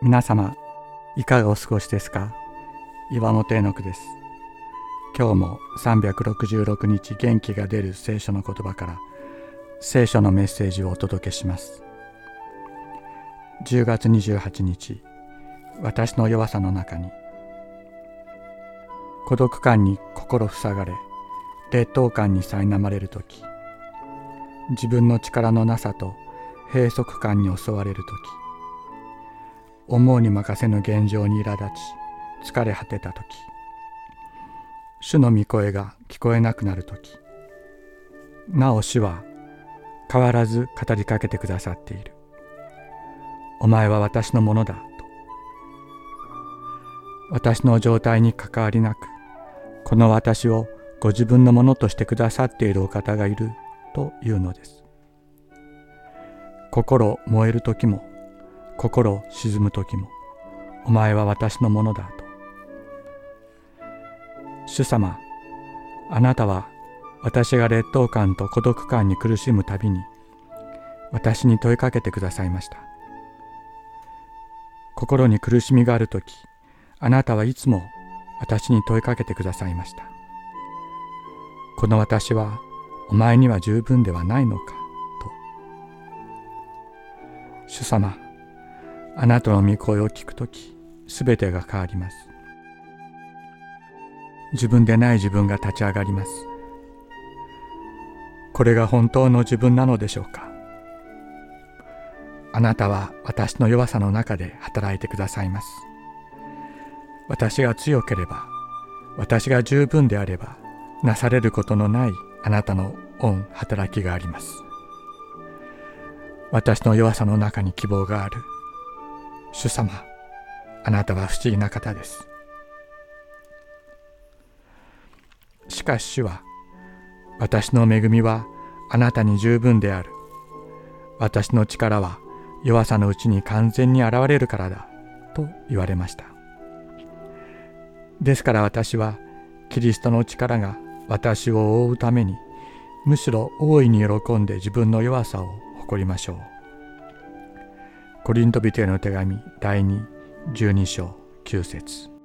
皆様いかがお過ごしですか？岩本絵の句です。今日も366日元気が出る聖書の言葉から聖書のメッセージをお届けします。10月28日私の弱さの中に孤独感に心塞がれ劣等感に苛まれる時自分の力のなさと閉塞感に襲われる時思うに任せぬ現状に苛立ち疲れ果てた時。主の御声が聞こえなくなる時。なお主は変わらず語りかけてくださっている。お前は私のものだと。私の状態に関わりなくこの私をご自分のものとしてくださっているお方がいるというのです。心燃える時も心沈む時もお前は私のものだと。主様、あなたは私が劣等感と孤独感に苦しむたびに私に問いかけてくださいました。心に苦しみがある時あなたはいつも私に問いかけてくださいました。この私はお前には十分ではないのかと。主様、あなたの御声を聞くとき、すべてが変わります。自分でない自分が立ち上がります。これが本当の自分なのでしょうかあなたは私の弱さの中で働いてくださいます。私が強ければ、私が十分であれば、なされることのないあなたの恩働きがあります。私の弱さの中に希望がある。主様、あなたは不思議な方です。しかし主は、私の恵みはあなたに十分である。私の力は弱さのうちに完全に現れるからだ。と言われました。ですから私はキリストの力が私を覆うためにむしろ大いに喜んで自分の弱さを誇りましょう。コリントビテの手紙第2、12章9節。